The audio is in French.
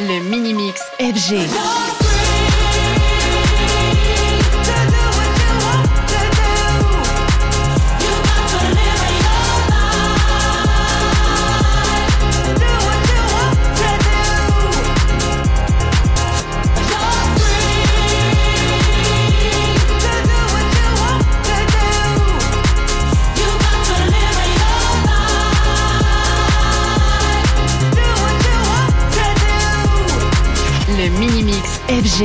Le mini-mix FG. Le mini-mix FG.